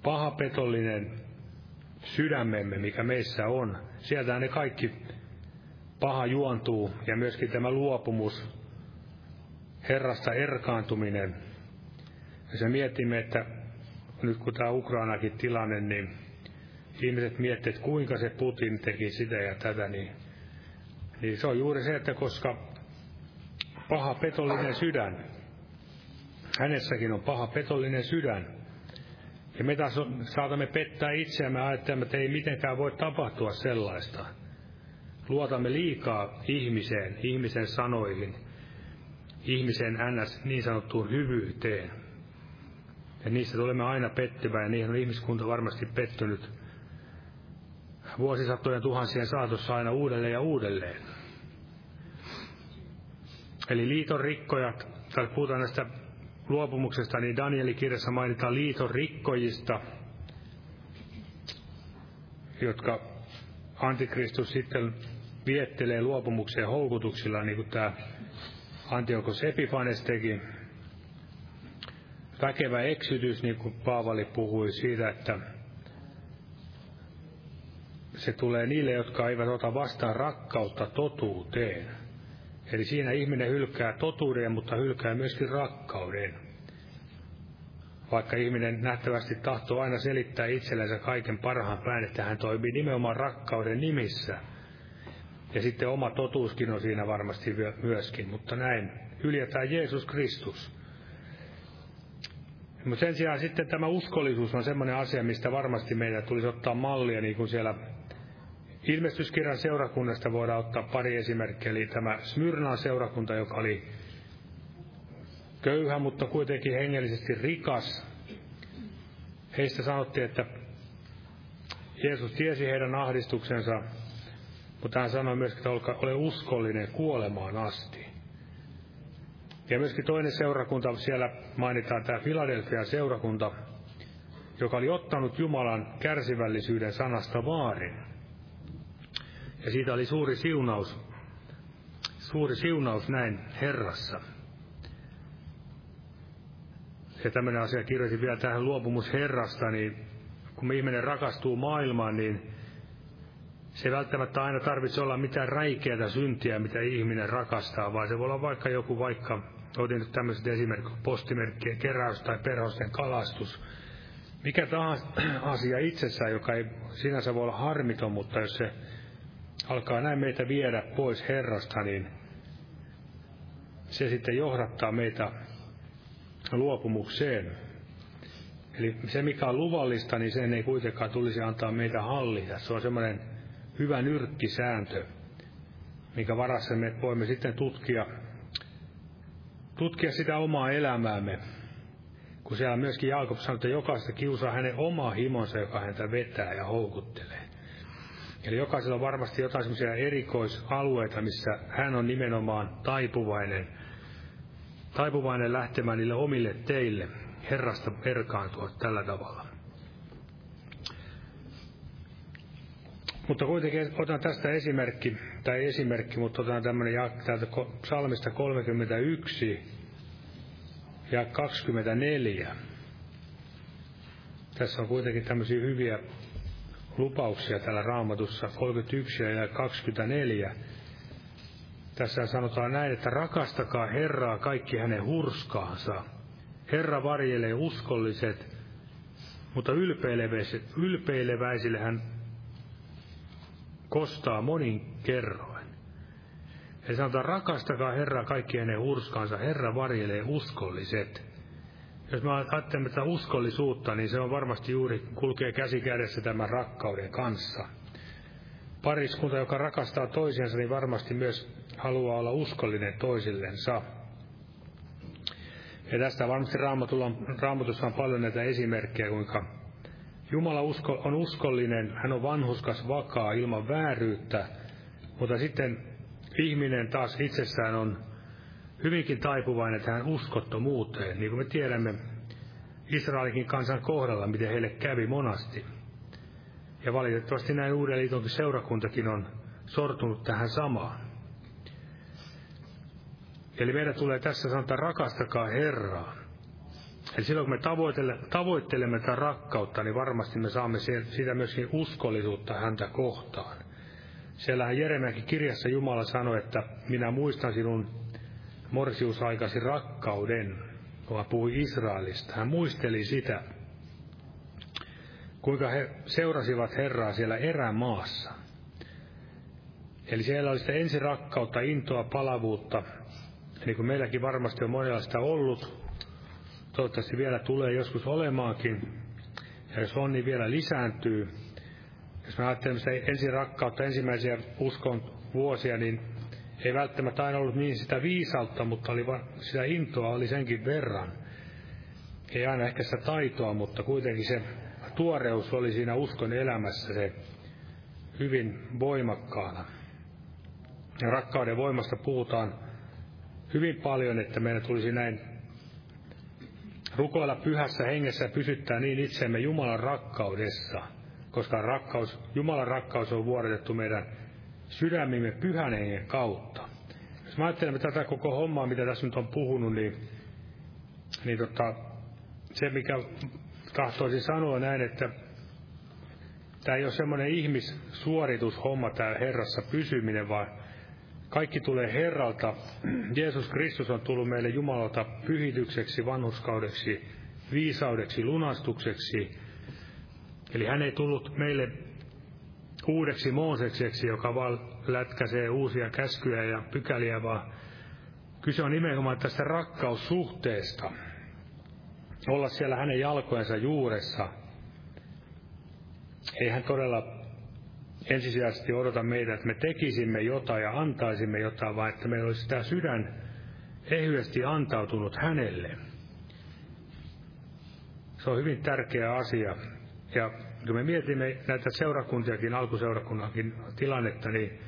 pahapetollinen sydämemme, mikä meissä on. Sieltä ne kaikki paha juontuu ja myöskin tämä luopumus, Herrasta erkaantuminen. Ja se mietimme, että nyt kun tämä Ukrainakin tilanne, niin ihmiset miettivät, että kuinka se Putin teki sitä ja tätä, niin, niin se on juuri se, että koska paha petollinen sydän, hänessäkin on paha petollinen sydän, ja me taas saatamme pettää itseämme ajattelemme, että ei mitenkään voi tapahtua sellaista. Luotamme liikaa ihmiseen, ihmisen sanoihin, ihmisen ns. niin sanottuun hyvyyteen. Ja niissä tulemme aina pettymään, ja niihin on ihmiskunta varmasti pettynyt vuosisatojen tuhansien saatossa aina uudelleen ja uudelleen. Eli liiton rikkojat, tai puhutaan näistä luopumuksesta, niin Danielin kirjassa mainitaan liiton rikkojista, jotka antikristus sitten viettelee luopumukseen houkutuksilla, niin kuin tämä Antiokos Epifanes teki. väkevä eksytys, niin kuin Paavali puhui siitä, että se tulee niille, jotka eivät ota vastaan rakkautta totuuteen. Eli siinä ihminen hylkää totuuden, mutta hylkää myöskin rakkauden. Vaikka ihminen nähtävästi tahtoo aina selittää itsellensä kaiken parhaan päin, että hän toimii nimenomaan rakkauden nimissä. Ja sitten oma totuuskin on siinä varmasti myöskin, mutta näin hyljätään Jeesus Kristus. Mutta sen sijaan sitten tämä uskollisuus on semmoinen asia, mistä varmasti meidän tulisi ottaa mallia, niin kuin siellä ilmestyskirjan seurakunnasta voidaan ottaa pari esimerkkiä. Eli tämä Smyrnaan seurakunta, joka oli köyhä, mutta kuitenkin hengellisesti rikas. Heistä sanottiin, että Jeesus tiesi heidän ahdistuksensa, mutta hän sanoi myös, että ole uskollinen kuolemaan asti. Ja myöskin toinen seurakunta, siellä mainitaan tämä Philadelphia seurakunta, joka oli ottanut Jumalan kärsivällisyyden sanasta vaarin. Ja siitä oli suuri siunaus, suuri siunaus näin Herrassa. Ja tämmöinen asia kirjoitin vielä tähän luopumus Herrasta, niin kun ihminen rakastuu maailmaan, niin se ei välttämättä aina tarvitse olla mitään räikeätä syntiä, mitä ihminen rakastaa, vaan se voi olla vaikka joku vaikka Otin nyt tämmöiset esimerkiksi postimerkkien keräys tai perhosten kalastus. Mikä tahansa (clears throat) asia itsessään, joka ei sinänsä voi olla harmiton, mutta jos se alkaa näin meitä viedä pois Herrasta, niin se sitten johdattaa meitä luopumukseen. Eli se, mikä on luvallista, niin sen ei kuitenkaan tulisi antaa meitä hallita. Se on semmoinen hyvä nyrkkisääntö, mikä varassa me voimme sitten tutkia tutkia sitä omaa elämäämme. Kun siellä myöskin Jaakob sanoi, että jokaista kiusaa hänen oma himonsa, joka häntä vetää ja houkuttelee. Eli jokaisella on varmasti jotain semmoisia erikoisalueita, missä hän on nimenomaan taipuvainen, taipuvainen lähtemään niille omille teille, Herrasta erkaantua tällä tavalla. Mutta kuitenkin otan tästä esimerkki, tai esimerkki, mutta otan tämmöinen täältä psalmista 31 ja 24. Tässä on kuitenkin tämmöisiä hyviä lupauksia täällä raamatussa 31 ja 24. Tässä sanotaan näin, että rakastakaa Herraa kaikki hänen hurskaansa. Herra varjelee uskolliset, mutta ylpeileväisille hän kostaa monin kerroin. Eli sanotaan, rakastakaa Herra kaikki hänen urskansa, Herra varjelee uskolliset. Jos me ajattelemme tätä uskollisuutta, niin se on varmasti juuri kulkee käsi kädessä tämän rakkauden kanssa. Pariskunta, joka rakastaa toisiansa, niin varmasti myös haluaa olla uskollinen toisillensa. Ja tästä varmasti raamatussa on paljon näitä esimerkkejä, kuinka Jumala usko, on uskollinen, hän on vanhuskas, vakaa, ilman vääryyttä, mutta sitten ihminen taas itsessään on hyvinkin taipuvainen tähän uskottomuuteen, niin kuin me tiedämme Israelikin kansan kohdalla, miten heille kävi monasti. Ja valitettavasti näin Uuden liitonkin seurakuntakin on sortunut tähän samaan. Eli meidän tulee tässä sanoa, rakastakaa Herraa. Eli silloin kun me tavoittelemme tätä rakkautta, niin varmasti me saamme siitä myöskin uskollisuutta häntä kohtaan. Siellähän Jeremiakin kirjassa Jumala sanoi, että minä muistan sinun morsiusaikasi rakkauden, kun hän puhui Israelista. Hän muisteli sitä, kuinka he seurasivat Herraa siellä erämaassa. Eli siellä oli sitä ensirakkautta, intoa, palavuutta, niin kuin meilläkin varmasti on monenlaista ollut, toivottavasti vielä tulee joskus olemaankin, ja jos on, niin vielä lisääntyy. Jos me ajattelemme sitä ensin rakkautta, ensimmäisiä uskon vuosia, niin ei välttämättä aina ollut niin sitä viisautta, mutta oli va- sitä intoa oli senkin verran. Ei aina ehkä sitä taitoa, mutta kuitenkin se tuoreus oli siinä uskon elämässä se hyvin voimakkaana. Ja rakkauden voimasta puhutaan hyvin paljon, että meidän tulisi näin rukoilla pyhässä hengessä ja pysyttää niin itsemme Jumalan rakkaudessa, koska rakkaus, Jumalan rakkaus on vuodetettu meidän sydämimme pyhän hengen kautta. Jos me ajattelemme tätä koko hommaa, mitä tässä nyt on puhunut, niin, niin tota, se, mikä tahtoisin sanoa näin, että tämä ei ole semmoinen ihmissuoritushomma, tämä Herrassa pysyminen, vaan kaikki tulee Herralta. Jeesus Kristus on tullut meille Jumalalta pyhitykseksi, vanhuskaudeksi, viisaudeksi, lunastukseksi. Eli hän ei tullut meille uudeksi Moosekseksi, joka vaan lätkäsee uusia käskyjä ja pykäliä, vaan kyse on nimenomaan tästä rakkaussuhteesta. Olla siellä hänen jalkojensa juuressa. Ei hän todella ensisijaisesti odota meitä, että me tekisimme jotain ja antaisimme jotain, vaan että meillä olisi tämä sydän ehyesti antautunut hänelle. Se on hyvin tärkeä asia. Ja kun me mietimme näitä seurakuntiakin, alkuseurakunnankin tilannetta, niin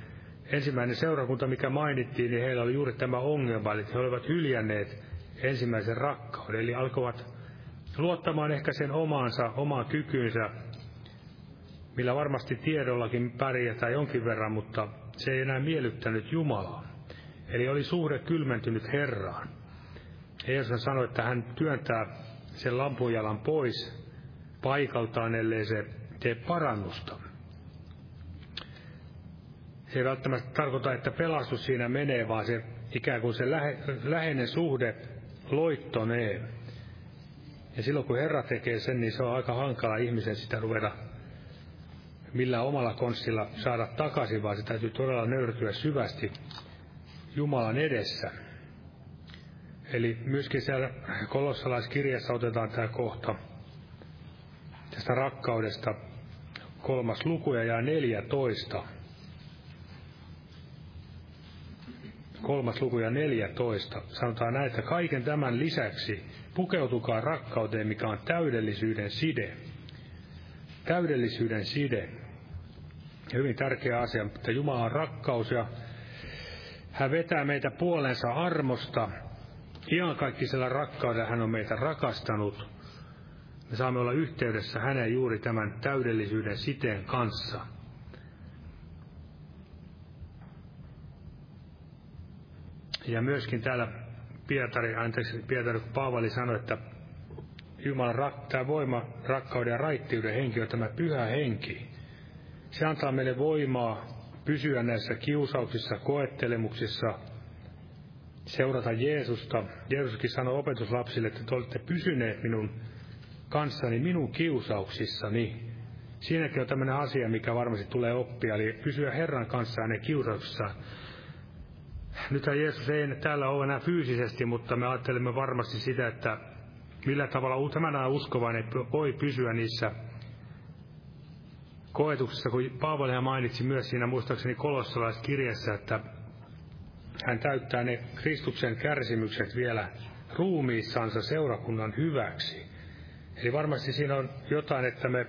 ensimmäinen seurakunta, mikä mainittiin, niin heillä oli juuri tämä ongelma, eli he olivat hyljänneet ensimmäisen rakkauden, eli alkoivat luottamaan ehkä sen omaansa, omaan kykyynsä, millä varmasti tiedollakin pärjätään jonkin verran, mutta se ei enää miellyttänyt Jumalaa. Eli oli suhde kylmentynyt Herraan. Jeesus sanoi, että hän työntää sen lampunjalan pois paikaltaan, ellei se tee parannusta. Se ei välttämättä tarkoita, että pelastus siinä menee, vaan se ikään kuin se lähe, läheinen suhde loittonee. Ja silloin kun Herra tekee sen, niin se on aika hankala ihmisen sitä ruveta millä omalla konstilla saada takaisin, vaan se täytyy todella nöyrtyä syvästi Jumalan edessä. Eli myöskin siellä kolossalaiskirjassa otetaan tämä kohta tästä rakkaudesta kolmas luku ja 14. Kolmas luku ja 14. Sanotaan näin, että kaiken tämän lisäksi pukeutukaa rakkauteen, mikä on täydellisyyden side. Täydellisyyden side. Hyvin tärkeä asia, että Jumala on rakkaus ja hän vetää meitä puolensa armosta. Iankaikkisella rakkaudella hän on meitä rakastanut. Me saamme olla yhteydessä hänen juuri tämän täydellisyyden siteen kanssa. Ja myöskin täällä Pietari, anteeksi, Pietari Paavali sanoi, että Jumalan rak, tämä voima, rakkauden ja raittiuden henki on tämä pyhä henki. Se antaa meille voimaa pysyä näissä kiusauksissa, koettelemuksissa, seurata Jeesusta. Jeesuskin sanoi opetuslapsille, että te olette pysyneet minun kanssani minun kiusauksissani. Siinäkin on tämmöinen asia, mikä varmasti tulee oppia, eli pysyä Herran kanssa hänen kiusauksissaan. Nythän Jeesus ei täällä ole enää fyysisesti, mutta me ajattelemme varmasti sitä, että millä tavalla tämän uskovainen voi pysyä niissä koetuksessa, kun Paavali mainitsi myös siinä muistaakseni kolossalaiskirjassa, että hän täyttää ne Kristuksen kärsimykset vielä ruumiissansa seurakunnan hyväksi. Eli varmasti siinä on jotain, että me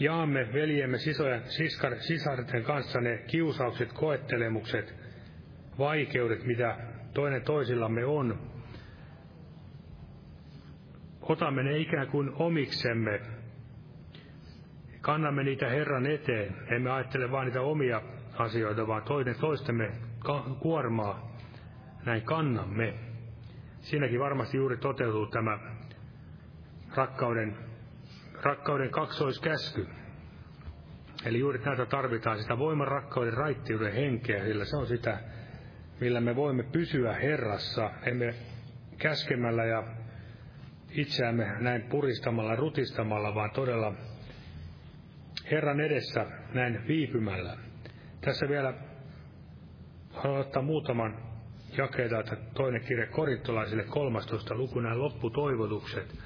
jaamme veljemme sisojen, siskar, sisarten kanssa ne kiusaukset, koettelemukset, vaikeudet, mitä toinen toisillamme on. Otamme ne ikään kuin omiksemme kannamme niitä Herran eteen. Emme ajattele vain niitä omia asioita, vaan toinen toistemme kuormaa näin kannamme. Siinäkin varmasti juuri toteutuu tämä rakkauden, rakkauden kaksoiskäsky. Eli juuri näitä tarvitaan sitä voiman, rakkauden, raittiuden henkeä, sillä se on sitä, millä me voimme pysyä Herrassa, emme käskemällä ja itseämme näin puristamalla, rutistamalla, vaan todella Herran edessä näin viipymällä. Tässä vielä haluan ottaa muutaman jakeita, että toinen kirja korintolaisille 13 luku, nämä lopputoivotukset.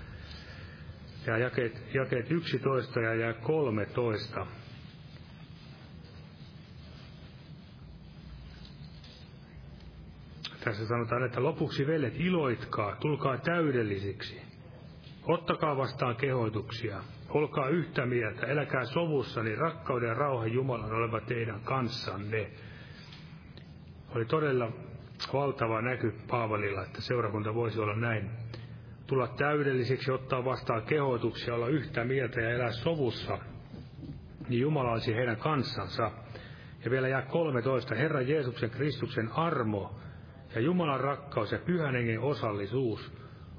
Ja jakeet, jakeet 11 ja, ja 13. Tässä sanotaan, että lopuksi veljet iloitkaa, tulkaa täydellisiksi. Ottakaa vastaan kehoituksia, olkaa yhtä mieltä, eläkää sovussa, niin rakkauden ja rauhan Jumalan oleva teidän kanssanne. Oli todella valtava näky Paavalilla, että seurakunta voisi olla näin. Tulla täydellisiksi, ottaa vastaan kehoituksia, olla yhtä mieltä ja elää sovussa, niin Jumala olisi heidän kansansa. Ja vielä jää 13. Herra Jeesuksen Kristuksen armo ja Jumalan rakkaus ja pyhän osallisuus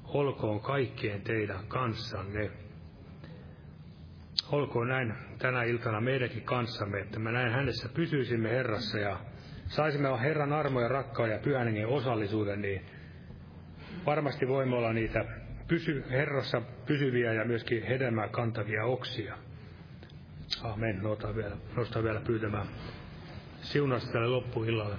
olkoon kaikkien teidän kanssanne. Olkoon näin tänä iltana meidänkin kanssamme, että me näin hänessä pysyisimme Herrassa ja saisimme Herran armo ja rakkaan ja pyhän osallisuuden, niin varmasti voimme olla niitä pysy, Herrassa pysyviä ja myöskin hedelmää kantavia oksia. Amen. Nosta vielä, nosta vielä pyytämään siunasta tälle loppuillalle.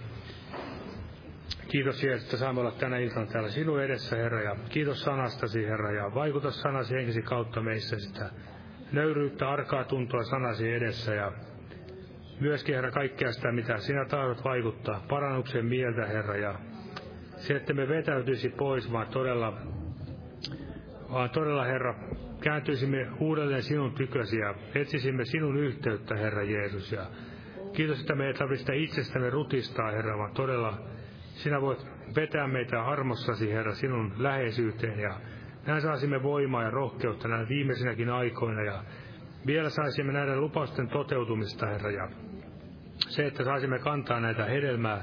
Kiitos Jeesus, että saamme olla tänä iltana täällä sinun edessä, Herra, ja kiitos sanastasi, Herra, ja vaikuta sanasi henkisi kautta meissä sitä nöyryyttä, arkaa tuntua sanasi edessä, ja myöskin, Herra, kaikkea sitä, mitä sinä tahdot vaikuttaa, parannuksen mieltä, Herra, ja se, että me vetäytyisi pois, vaan todella, vaan todella, Herra, kääntyisimme uudelleen sinun tykösi ja etsisimme sinun yhteyttä, Herra Jeesus, ja kiitos, että me ei tarvitse itsestämme rutistaa, Herra, vaan todella sinä voit vetää meitä armossasi, Herra, sinun läheisyyteen ja näin saisimme voimaa ja rohkeutta näin viimeisinäkin aikoina ja vielä saisimme näiden lupausten toteutumista, Herra, ja se, että saisimme kantaa näitä hedelmää,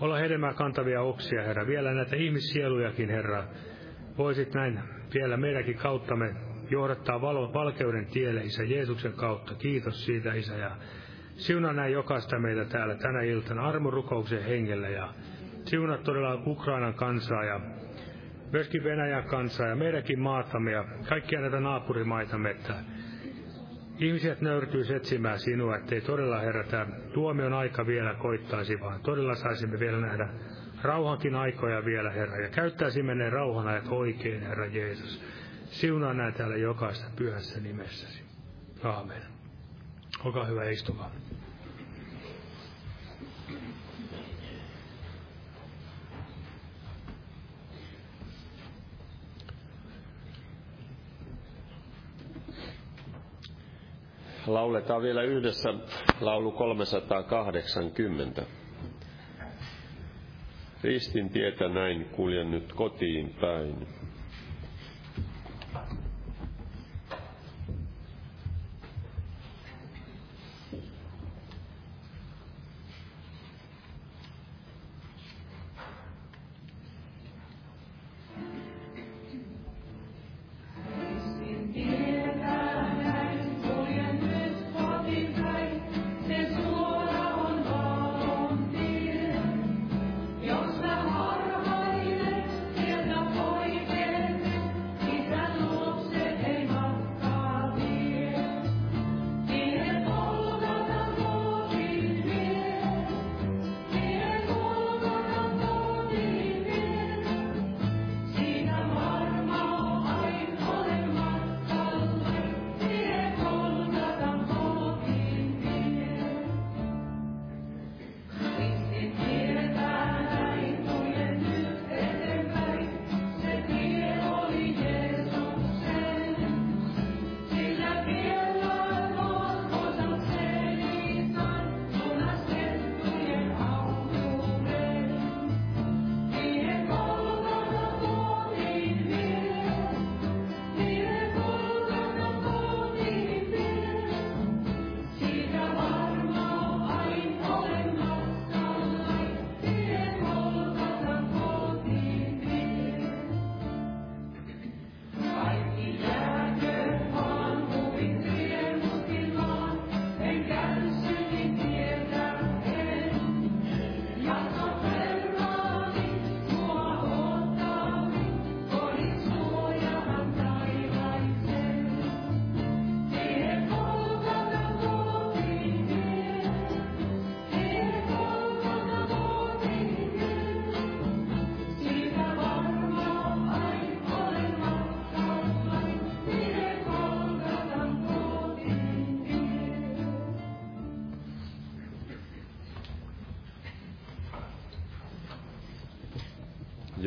olla hedelmää kantavia oksia, Herra, vielä näitä ihmissielujakin, Herra, voisit näin vielä meidänkin kauttamme johdattaa valo, valkeuden tielle, Isä, Jeesuksen kautta. Kiitos siitä, Isä, ja siunaa näin jokaista meitä täällä tänä iltana armorukouksen hengellä ja Siunaa todella Ukrainan kansaa ja myöskin Venäjän kansaa ja meidänkin maatamme ja kaikkia näitä naapurimaitamme, että ihmiset nöyrtyy etsimään sinua, ettei todella Herra tämä tuomion aika vielä koittaisi, vaan todella saisimme vielä nähdä rauhankin aikoja vielä, Herra, ja käyttäisimme ne rauhanajat oikein, Herra Jeesus. Siunaa näin täällä jokaista pyhässä nimessäsi. Aamen. Olkaa hyvä, istukaa. Lauletaan vielä yhdessä laulu 380. Ristin tietä näin kuljen nyt kotiin päin.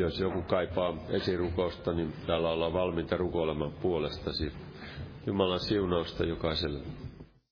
Jos joku kaipaa esirukousta, niin täällä ollaan valmiita rukoilemaan puolestasi. Jumalan siunausta jokaiselle.